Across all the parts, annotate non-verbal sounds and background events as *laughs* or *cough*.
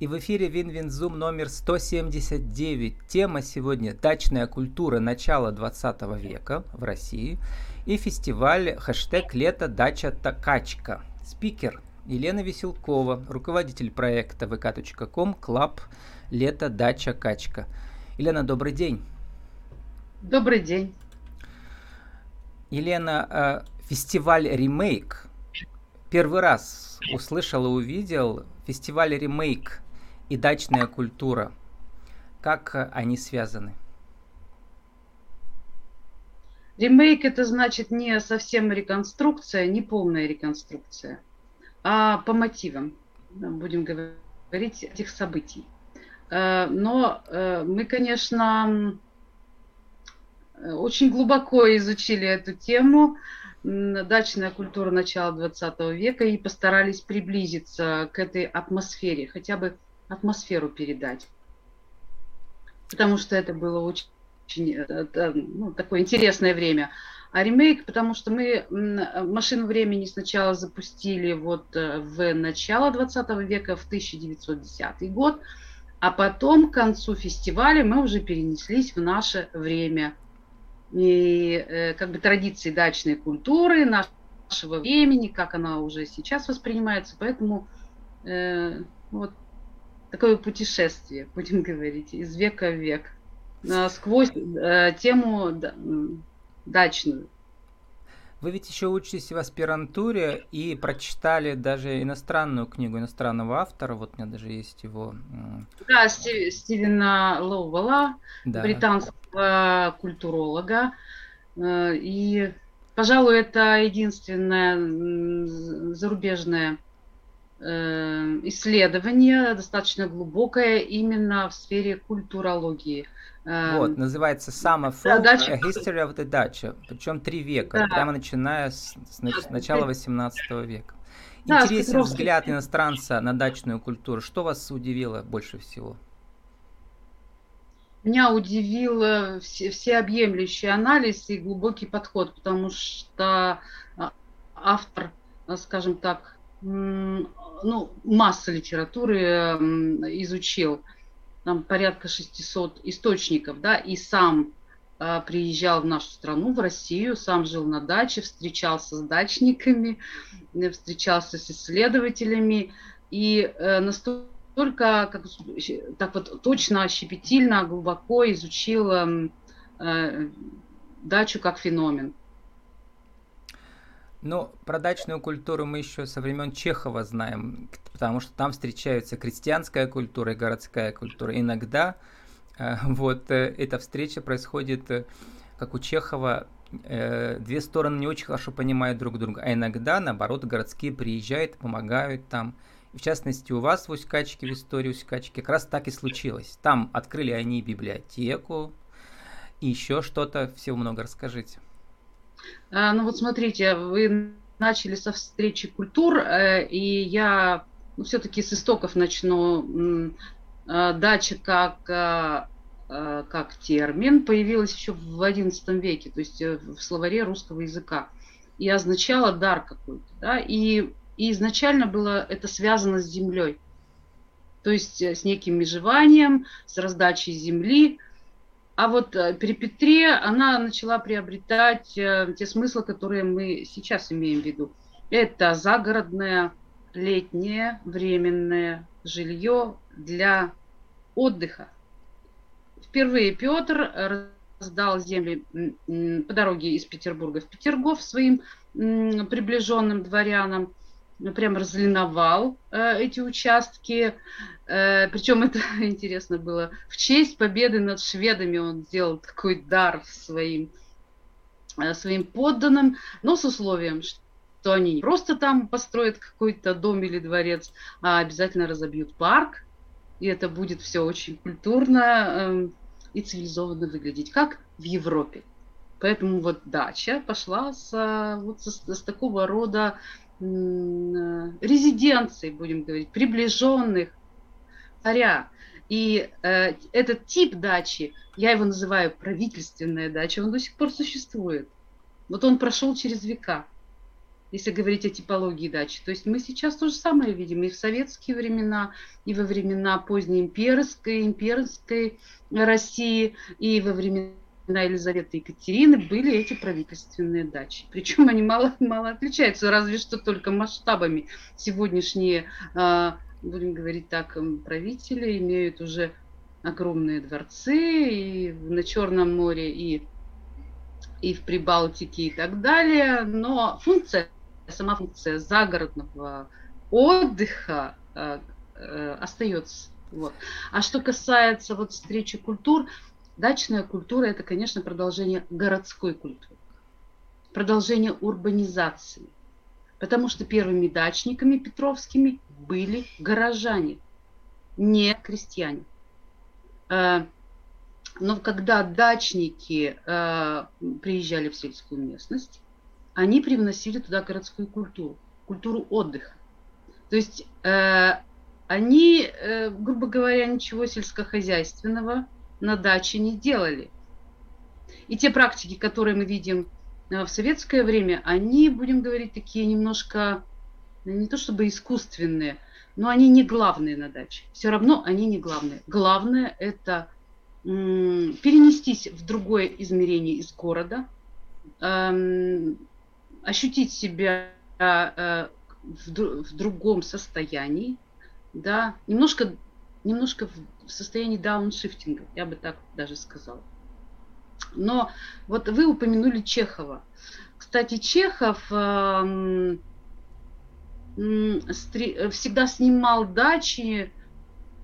И в эфире WinWinZoom номер 179. Тема сегодня «Дачная культура начала 20 века в России» и фестиваль хэштег «Лето дача Такачка». Спикер Елена Веселкова, руководитель проекта vk.com «Club Лето дача Качка». Елена, добрый день. Добрый день. Елена, э, фестиваль «Ремейк». Первый раз услышал и увидел фестиваль «Ремейк» и дачная культура. Как э, они связаны? Ремейк это значит не совсем реконструкция, не полная реконструкция, а по мотивам, будем говорить, этих событий. Э, но э, мы, конечно, очень глубоко изучили эту тему, дачная культура начала 20 века и постарались приблизиться к этой атмосфере, хотя бы атмосферу передать. Потому что это было очень, это, ну, такое интересное время. А ремейк, потому что мы машину времени сначала запустили вот э, в начало 20 века, в 1910 год, а потом к концу фестиваля мы уже перенеслись в наше время. И э, как бы традиции дачной культуры, нашего времени, как она уже сейчас воспринимается. Поэтому э, вот такое путешествие, будем *laughs* говорить, из века в век, сквозь э, тему дачную. Вы ведь еще учитесь в аспирантуре и прочитали даже иностранную книгу иностранного автора. Вот у меня даже есть его. Да, Стив, Стивена Лоуэлла, да. британского культуролога. Э, и, пожалуй, это единственная зарубежная исследование достаточно глубокое именно в сфере культурологии. Э, вот, называется Summer Folk, да, A History of the Dutch, причем три века, да. прямо начиная с, с начала 18 века. Да, Интересный взгляд иностранца на дачную культуру. Что вас удивило больше всего? Меня удивил все, всеобъемлющий анализ и глубокий подход, потому что автор, скажем так, ну, масса литературы изучил, там порядка 600 источников, да, и сам э, приезжал в нашу страну, в Россию, сам жил на даче, встречался с дачниками, э, встречался с исследователями, и э, настолько, как, так вот точно, щепетильно, глубоко изучил э, дачу как феномен. Ну, про дачную культуру мы еще со времен Чехова знаем, потому что там встречаются крестьянская культура и городская культура. Иногда э, вот э, эта встреча происходит, э, как у Чехова, две стороны не очень хорошо понимают друг друга, а иногда, наоборот, городские приезжают, помогают там. В частности, у вас в Усть-Качке, в истории Усть-Качки, как раз так и случилось. Там открыли они библиотеку и еще что-то, всего много расскажите. А, ну вот смотрите, вы начали со встречи культур, э, и я ну, все-таки с истоков начну. А, дача как, как термин появилась еще в XI веке, то есть э, в словаре русского языка, и означала дар какой-то. Да? И, и изначально было это связано с землей, то есть э, с неким межеванием, с раздачей земли – а вот э, при Петре она начала приобретать э, те смыслы, которые мы сейчас имеем в виду. Это загородное, летнее, временное жилье для отдыха. Впервые Петр раздал земли по дороге из Петербурга в Петергоф своим приближенным дворянам прям разлиновал э, эти участки. Э, причем это *laughs* интересно было. В честь победы над шведами он сделал такой дар своим, э, своим подданным, но с условием, что они не просто там построят какой-то дом или дворец, а обязательно разобьют парк. И это будет все очень культурно э, и цивилизованно выглядеть, как в Европе. Поэтому вот дача пошла с, вот с, с такого рода резиденций, будем говорить, приближенных царя. И э, этот тип дачи, я его называю правительственная дача, он до сих пор существует. Вот он прошел через века. если говорить о типологии дачи. То есть мы сейчас то же самое видим и в советские времена, и во времена поздней имперской, имперской России, и во времена Елизаветы и Екатерины были эти правительственные дачи. Причем они мало, мало отличаются, разве что только масштабами. Сегодняшние, а, будем говорить так, правители имеют уже огромные дворцы и на Черном море, и, и в Прибалтике и так далее. Но функция, сама функция загородного отдыха э, э, остается. Вот. А что касается вот встречи культур, дачная культура это, конечно, продолжение городской культуры, продолжение урбанизации. Потому что первыми дачниками петровскими были горожане, не крестьяне. Э, но когда дачники э, приезжали в сельскую местность, они привносили туда городскую культуру, культуру отдыха. То есть э, они, грубо говоря, ничего сельскохозяйственного на даче не делали. И те практики, которые мы видим в советское время, они, будем говорить, такие немножко, не то чтобы искусственные – но они не главные на даче. Все равно они не главные. Главное это перенестись в другое измерение из города, эм, ощутить себя э, в другом состоянии, да, немножко, немножко в состоянии дауншифтинга, я бы так даже сказала. Но вот вы упомянули Чехова. Кстати, Чехов эм, всегда снимал дачи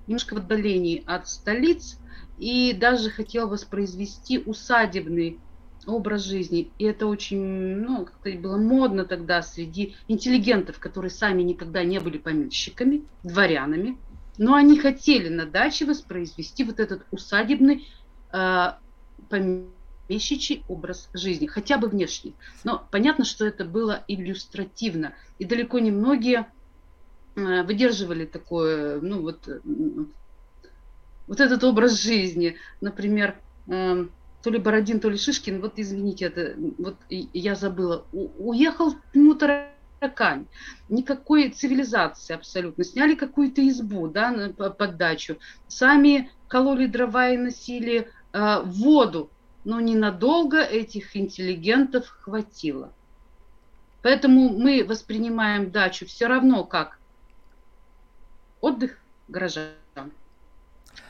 немножко в отдалении от столиц и даже хотел воспроизвести усадебный образ жизни. И это очень, ну, как-то было модно тогда среди интеллигентов, которые сами никогда не были помещиками, дворянами, но они хотели на даче воспроизвести вот этот усадебный э, помещик помещичий образ жизни, хотя бы внешний. Но понятно, что это было иллюстративно. И далеко не многие э, выдерживали такое, ну вот, вот этот образ жизни. Например, эм, то ли Бородин, то ли Шишкин, вот извините, это вот я забыла, уехал ну, таракань, никакой цивилизации абсолютно, сняли какую-то избу, да, под дачу, сами кололи дрова и носили э, воду но ненадолго этих интеллигентов хватило. Поэтому мы воспринимаем дачу все равно как отдых горожан.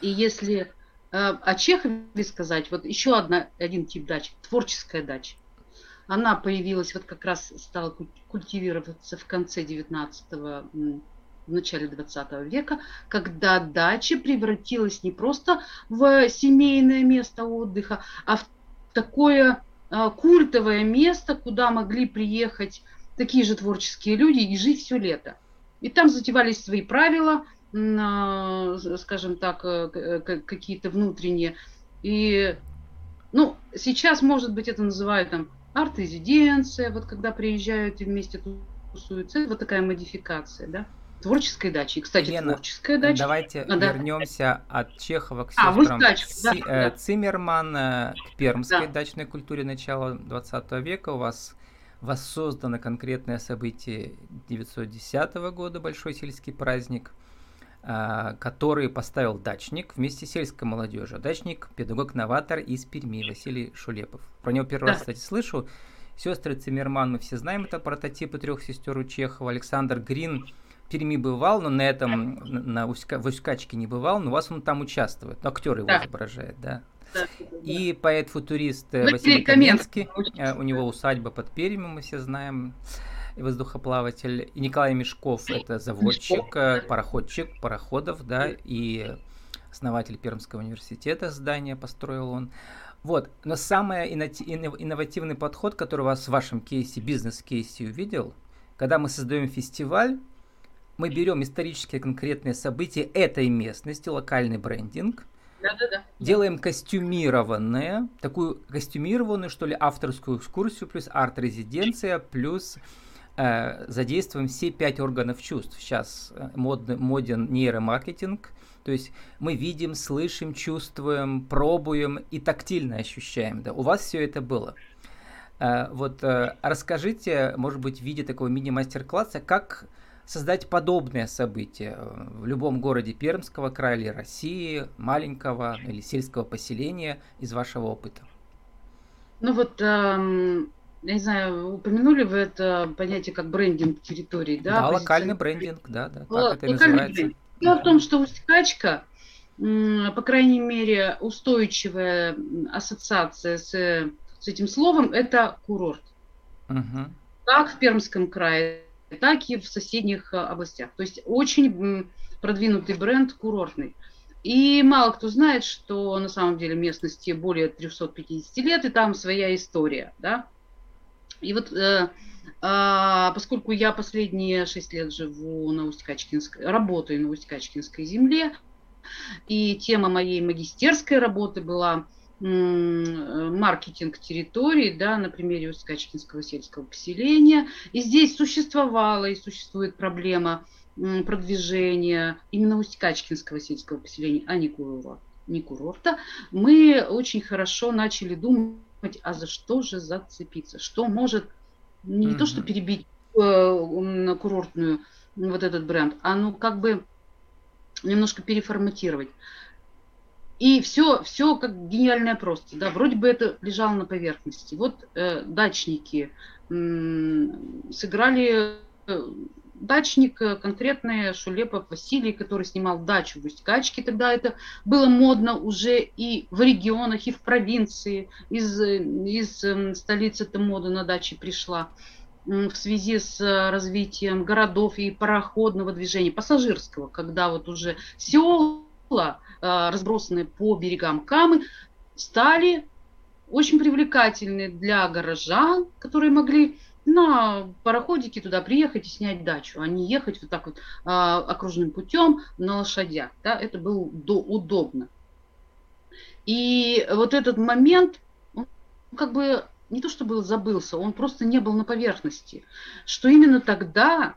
И если э, о Чехове сказать, вот еще одна, один тип дачи, творческая дача. Она появилась, вот как раз стала культивироваться в конце 19 в начале 20 века, когда дача превратилась не просто в семейное место отдыха, а в такое а, культовое место, куда могли приехать такие же творческие люди и жить все лето. И там затевались свои правила, а, скажем так, э, э, какие-то внутренние. И, ну, сейчас, может быть, это называют там арт-резиденция, вот когда приезжают и вместе тусуются, вот такая модификация, да творческой дачи. И, кстати, Лена, творческая дача. Давайте а, вернемся да. от Чехова к а, сестрам а, Си, да, э, Циммерман э, к пермской да. дачной культуре начала 20 века. У вас воссоздано конкретное событие 910 года, большой сельский праздник, э, который поставил дачник вместе с сельской молодежью. Дачник – педагог-новатор из Перми Василий Шулепов. Про него первый да. раз, кстати, слышу. Сестры Циммерман, мы все знаем, это прототипы трех сестер у Чехова. Александр Грин – Перми бывал, но на этом, на Уська, в Уськачке не бывал, но у вас он там участвует. Актер его да. изображает, да. да и поэт-футурист э, Василий Каменский, э, у него усадьба под Пермью, мы все знаем, и воздухоплаватель. И Николай Мешков, это заводчик, Мешков. Э, пароходчик пароходов, да, и основатель Пермского университета здание построил он. Вот, но самый инновативный подход, который у вас в вашем кейсе, бизнес-кейсе увидел, когда мы создаем фестиваль, мы берем исторические конкретные события этой местности, локальный брендинг, да-да-да. Делаем костюмированное, такую костюмированную, что ли, авторскую экскурсию, плюс арт-резиденция, плюс э, задействуем все пять органов чувств. Сейчас э, модный, моден нейромаркетинг, то есть мы видим, слышим, чувствуем, пробуем и тактильно ощущаем. Да? У вас все это было. Вот расскажите, может быть, в виде такого мини-мастер-класса, как создать подобное событие в любом городе Пермского края или России, маленького или сельского поселения из вашего опыта? Ну вот, эм, я не знаю, упомянули вы это понятие как брендинг территории, да? Да, локальный брендинг, да, да, так это называется. Брендинг. Дело в том, что Усть-Качка, по крайней мере, устойчивая ассоциация с, с этим словом – это курорт. Угу. Как в Пермском крае, так и в соседних э, областях. То есть очень продвинутый бренд курортный. И мало кто знает, что на самом деле местности более 350 лет, и там своя история. Да? И вот э, э, поскольку я последние 6 лет живу на Усть-Качкинской, работаю на Усть-Качкинской земле, и тема моей магистерской работы была маркетинг территории, да, на примере Усть-Качкинского сельского поселения. И здесь существовала и существует проблема продвижения именно Усть-Качкинского сельского поселения, а не курорта. Не курорта. Мы очень хорошо начали думать, а за что же зацепиться? Что может не mm-hmm. то, что перебить э, курортную вот этот бренд, а ну как бы немножко переформатировать. И все, все как гениальное просто. Да, вроде бы это лежало на поверхности. Вот э, дачники м- сыграли э, дачник э, конкретный Шулепов Василий, который снимал дачу в Усть-Качке. Тогда это было модно уже и в регионах, и в провинции. Из, э, из эм, столицы эта мода на даче пришла в связи с э, развитием городов и пароходного движения, пассажирского, когда вот уже села Э, разбросанные по берегам Камы, стали очень привлекательны для горожан, которые могли на пароходике туда приехать и снять дачу, а не ехать вот так вот а, окружным путем на лошадях. Да, это было до, удобно. И вот этот момент, он как бы не то, что был забылся, он просто не был на поверхности. Что именно тогда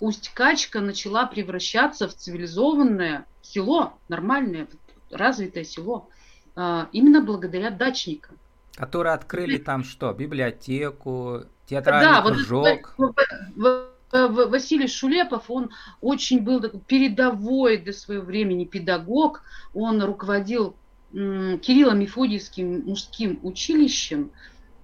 Усть-Качка начала превращаться в цивилизованное село, нормальное, развитое село, а, именно благодаря дачникам. Которые открыли там что? Библиотеку, театральный да, кружок. Вот, Василий Шулепов, он очень был передовой для своего времени педагог. Он руководил Кирилло-Мефодиевским мужским училищем.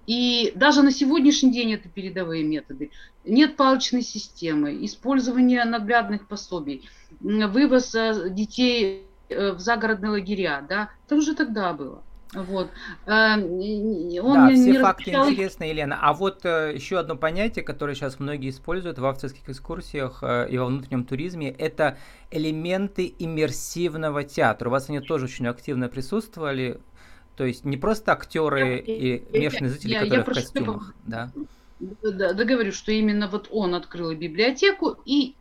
И даже на сегодняшний день это передовые методы. Нет палочной системы, использование наглядных пособий, вывоз э, детей э, в загородные лагеря, да, это уже тогда было. Вот. Э, он да, все не факты распечатал... интересны, Елена. А вот еще одно понятие, которое сейчас многие используют в авторских экскурсиях и во внутреннем туризме, это элементы иммерсивного театра. У вас они тоже очень активно присутствовали. То есть не просто актеры я, и внешние зрители, я, которые я в костюмах, да? Да, да, говорю, что именно вот он открыл библиотеку и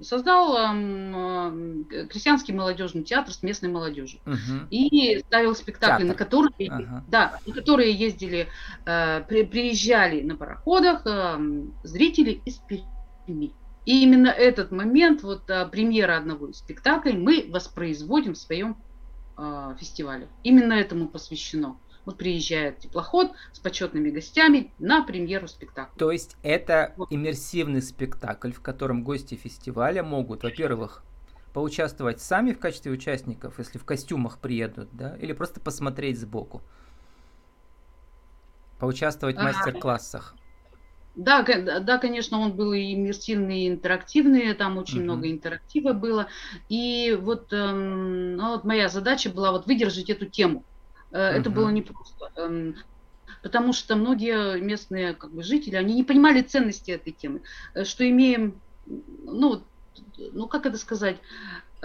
создал э, крестьянский молодежный театр с местной молодежью угу. и ставил спектакли, театр. на которые, ага. да, на которые ездили, э, при, приезжали на пароходах э, зрители из Перми. И именно этот момент, вот э, премьера одного из спектаклей, мы воспроизводим в своем э, фестивале. Именно этому посвящено. Вот приезжает теплоход с почетными гостями на премьеру спектакля. То есть это вот. иммерсивный спектакль, в котором гости фестиваля могут, во-первых, поучаствовать сами в качестве участников, если в костюмах приедут, да, или просто посмотреть сбоку. Поучаствовать в мастер-классах. Да, да, конечно, он был и иммерсивный, и интерактивный, там очень uh-huh. много интерактива было. И вот, эм, ну, вот моя задача была вот выдержать эту тему. Э, это uh-huh. было непросто. Эм, потому что многие местные как бы, жители, они не понимали ценности этой темы. Э, что имеем, ну, ну как это сказать,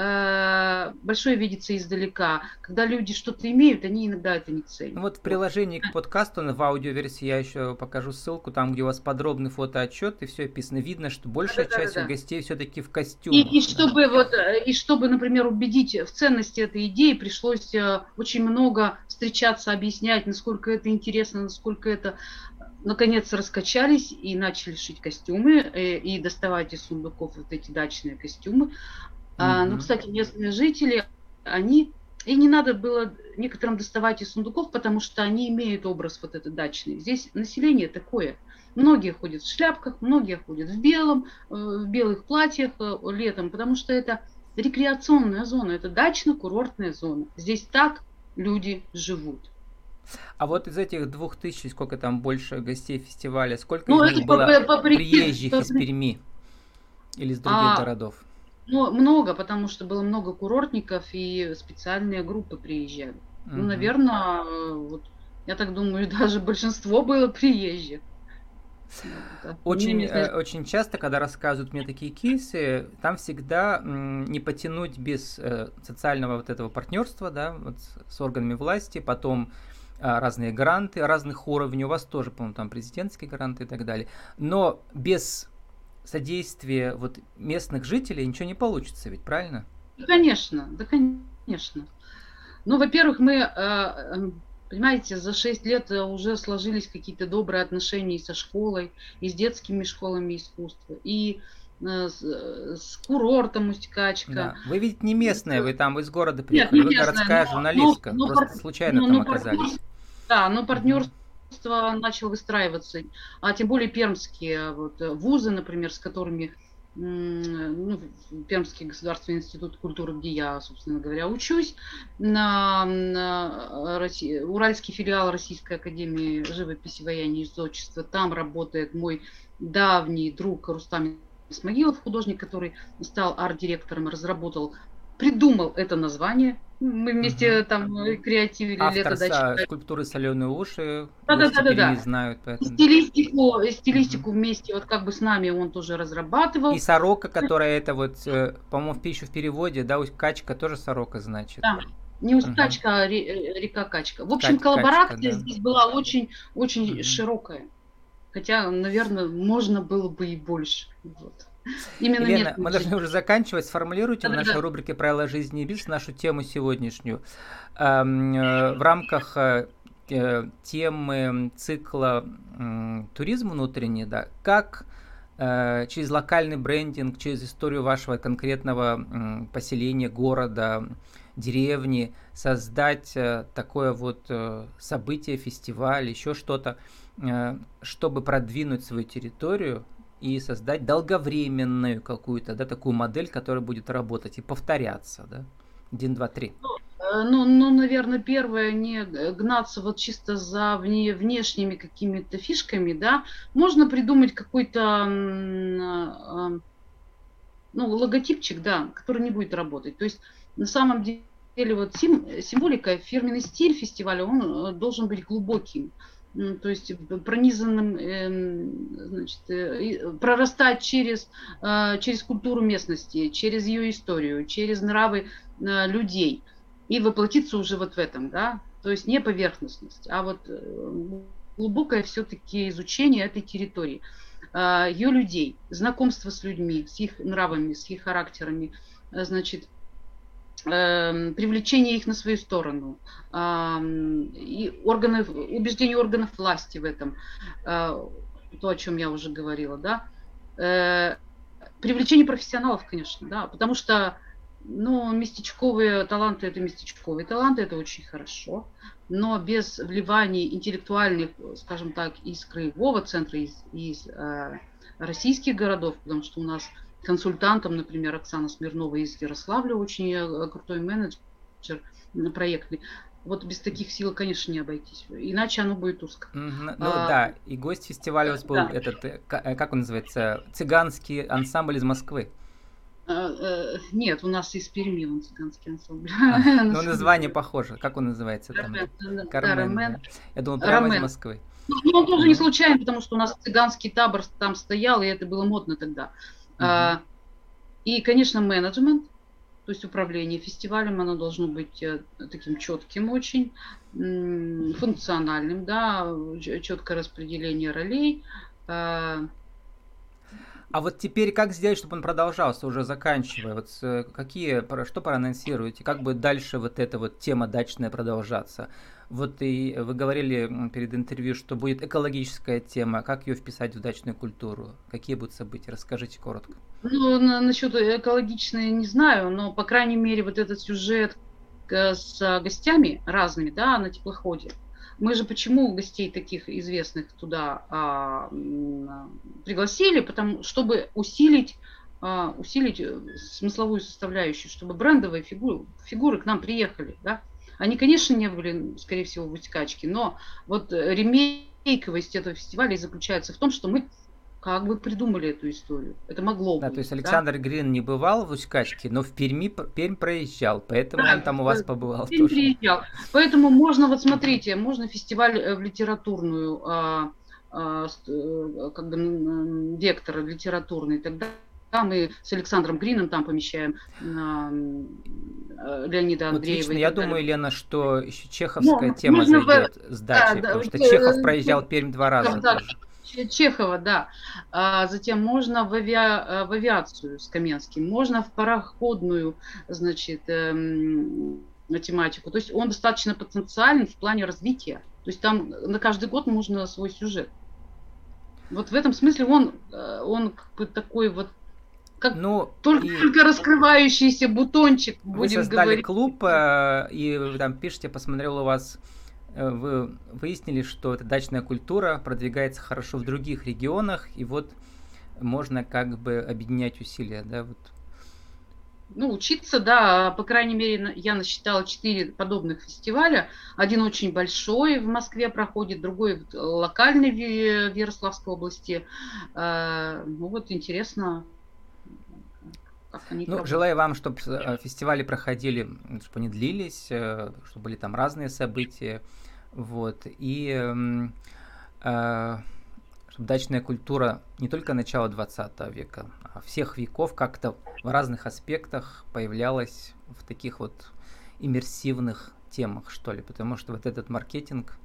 Э, большое видится издалека. Когда люди что-то имеют, они иногда это не ценят. Ну вот в приложении к подкасту, в аудиоверсии я еще покажу ссылку, там, где у вас подробный фотоотчет, и все описано. Видно, что большая да, часть да, да. гостей все-таки в костюме. И, и, чтобы, вот, э, и чтобы, например, убедить в ценности этой идеи, пришлось э, очень много встречаться, объяснять, насколько это интересно, насколько это наконец раскачались и начали шить костюмы и доставать из сундуков вот эти дачные костюмы. А, ну, кстати, местные жители, они И не надо было некоторым доставать из сундуков, потому что они имеют образ вот этот дачный. Здесь население такое. Многие ходят в шляпках, многие ходят в белом, э, в белых платьях э, летом, потому что это рекреационная зона, это дачно-курортная зона. Здесь так люди живут. А вот из этих двух тысяч, сколько там больше гостей фестиваля, сколько ну, из них было по, по, приезжих по, из Перми или из других а, городов? Ну, много, потому что было много курортников и специальные группы приезжали. Угу. Ну, наверное, вот, я так думаю, *laughs* даже большинство было приезжих. Очень, э, очень часто, когда рассказывают мне такие кейсы, там всегда не потянуть без э, социального вот этого партнерства, да, вот с органами власти, потом а, разные гранты разных уровней, у вас тоже, по-моему, там президентские гранты и так далее. Но без содействия вот местных жителей ничего не получится, ведь правильно? Конечно, да, конечно. Ну, во-первых, мы, э, эм, понимаете, за 6 лет уже сложились какие-то добрые отношения и со школой, и с детскими школами искусства, и э, с, с курортом Усть-Качка. Да. Вы ведь не местная, вы там из города приехали, Нет, не вы местная, городская но, журналистка, но, просто но, случайно но, там но, оказались. Да, но партнерство начало выстраиваться, а тем более пермские вот, вузы, например, с которыми ну, Пермский государственный институт культуры, где я, собственно говоря, учусь, на, на России, Уральский филиал Российской академии живописи, вояния и зодчества. Там работает мой давний друг Рустам Исмагилов, художник, который стал арт-директором разработал придумал это название. Мы вместе там креативили Автор лето дачи. скульптуры соленые уши. Да, да, да, да, да. знают. Поэтому... Стилистику, стилистику угу. вместе вот как бы с нами он тоже разрабатывал. И сорока, которая это вот, э, по-моему, в пищу в переводе, да, качка тоже сорока значит. Да. Не Усть-Качка, угу. а река Качка. В общем, Качка, коллаборация да. здесь была очень, очень угу. широкая. Хотя, наверное, можно было бы и больше. Вот. Именно Елена, мы должны уже заканчивать. Сформулируйте в нашей рубрике «Правила жизни и бизнеса» нашу тему сегодняшнюю. Эм, э, в рамках э, э, темы цикла туризм внутренний, да, как через локальный брендинг, через историю вашего конкретного поселения, города, деревни создать такое вот событие, фестиваль, еще что-то, чтобы продвинуть свою территорию и создать долговременную какую-то, да, такую модель, которая будет работать и повторяться, да? Один, два, три. Ну, э, ну, ну, наверное, первое, не гнаться вот чисто за вне, внешними какими-то фишками, да. Можно придумать какой-то, э, ну, логотипчик, да, который не будет работать. То есть, на самом деле, вот сим, символика, фирменный стиль фестиваля, он э, должен быть глубоким то есть пронизанным, эм, значит, э, прорастать через, э, через культуру местности, через ее историю, через нравы э, людей и воплотиться уже вот в этом, да, то есть не поверхностность, а вот глубокое все-таки изучение этой территории, ее людей, знакомство с людьми, с их нравами, с их характерами, значит, привлечение их на свою сторону, и органов, убеждение органов власти в этом, э, то, о чем я уже говорила, да, э, привлечение профессионалов, конечно, да, потому что, ну, местечковые таланты – это местечковые таланты, это очень хорошо, но без вливания интеллектуальных, скажем так, из краевого центра, из, из э, российских городов, потому что у нас консультантом, например, Оксана Смирнова из Ярославля, очень э, крутой менеджер проектный. Вот без таких сил, конечно, не обойтись. Иначе оно будет узко. Ну а, да, и гость фестиваля у вас был да. этот, э, э, как он называется, цыганский ансамбль из Москвы. Нет, у нас из Перми он цыганский ансамбль. А, *laughs* ну, название похоже. Как он называется там? Кармен. Я думал, прямо из Москвы. Ну, он тоже не случайно, потому что у нас цыганский табор там стоял, и это было модно тогда. А, и, конечно, менеджмент, то есть управление фестивалем, оно должно быть э, таким четким очень, функциональным, да, четкое распределение ролей. А, а вот теперь как сделать, чтобы он продолжался, уже заканчивая? Вот какие, что проанонсируете? Как будет дальше вот эта вот тема дачная продолжаться? Вот и вы говорили перед интервью, что будет экологическая тема. Как ее вписать в дачную культуру? Какие будут события? Расскажите коротко. Ну, на, насчет экологичной не знаю, но, по крайней мере, вот этот сюжет, с гостями разными, да, на теплоходе. Мы же почему гостей таких известных туда а, пригласили, потому чтобы усилить а, усилить э, смысловую составляющую, чтобы брендовые фигуры, фигуры к нам приехали, да. Они, конечно, не были, скорее всего, в Усть-Качке, но вот ремейковость этого фестиваля заключается в том, что мы как бы придумали эту историю. Это могло да, быть. То есть Александр да? Грин не бывал в Усть-Качке, но в Перми Пермь проезжал, поэтому да, он там у вас побывал Пермь тоже. приезжал. Поэтому можно, вот смотрите, можно фестиваль э, в литературную, а, а, э, как бы вектор литературный, тогда мы с Александром Грином там помещаем э, Леонида Андреева. Вот лично я думаю, Лена, что еще чеховская ну, тема зайдет в... с дачей, да, потому да, что Чехов проезжал Пермь два раза. Да. Чехова, да. А затем можно в, авиа, в авиацию с Каменским, можно в пароходную, значит, эм, тематику. То есть он достаточно потенциален в плане развития. То есть там на каждый год можно свой сюжет. Вот в этом смысле он, э, он как бы такой вот как ну, только, и... только раскрывающийся бутончик, будем Вы создали говорить. клуб, э, и вы там пишете, посмотрел у вас Э, вы выяснили, что эта дачная культура продвигается хорошо в других регионах, и вот можно как бы объединять усилия, да, вот. Ну, учиться, да, по крайней мере, я насчитала четыре подобных фестиваля. Один очень большой в Москве проходит, другой локальный в Ярославской области. Э, ну вот интересно, ну, желаю вам, чтобы э, фестивали проходили, чтобы они длились, чтобы были там разные события, вот. И э, чтобы дачная культура не только начала 20 века, а всех веков как-то в разных аспектах появлялась в таких вот иммерсивных темах, что ли. Потому что вот этот маркетинг,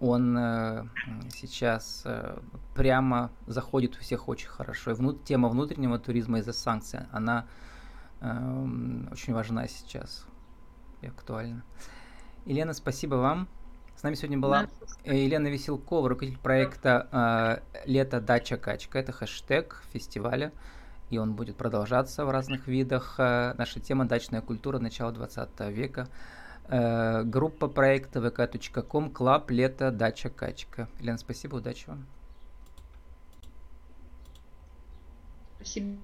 он э, сейчас э, прямо заходит у всех очень хорошо. И внут, тема внутреннего туризма из-за санкций, она э, очень важна сейчас и актуальна. Елена, спасибо вам нами сегодня была э, Елена Веселкова, руководитель проекта э, «Лето дача качка». Это хэштег фестиваля, и он будет продолжаться в разных видах. Э, наша тема «Дачная культура. Начала 20 века». Группа проекта vk.com «Club. Лето дача качка». Елена, спасибо, удачи вам. Спасибо.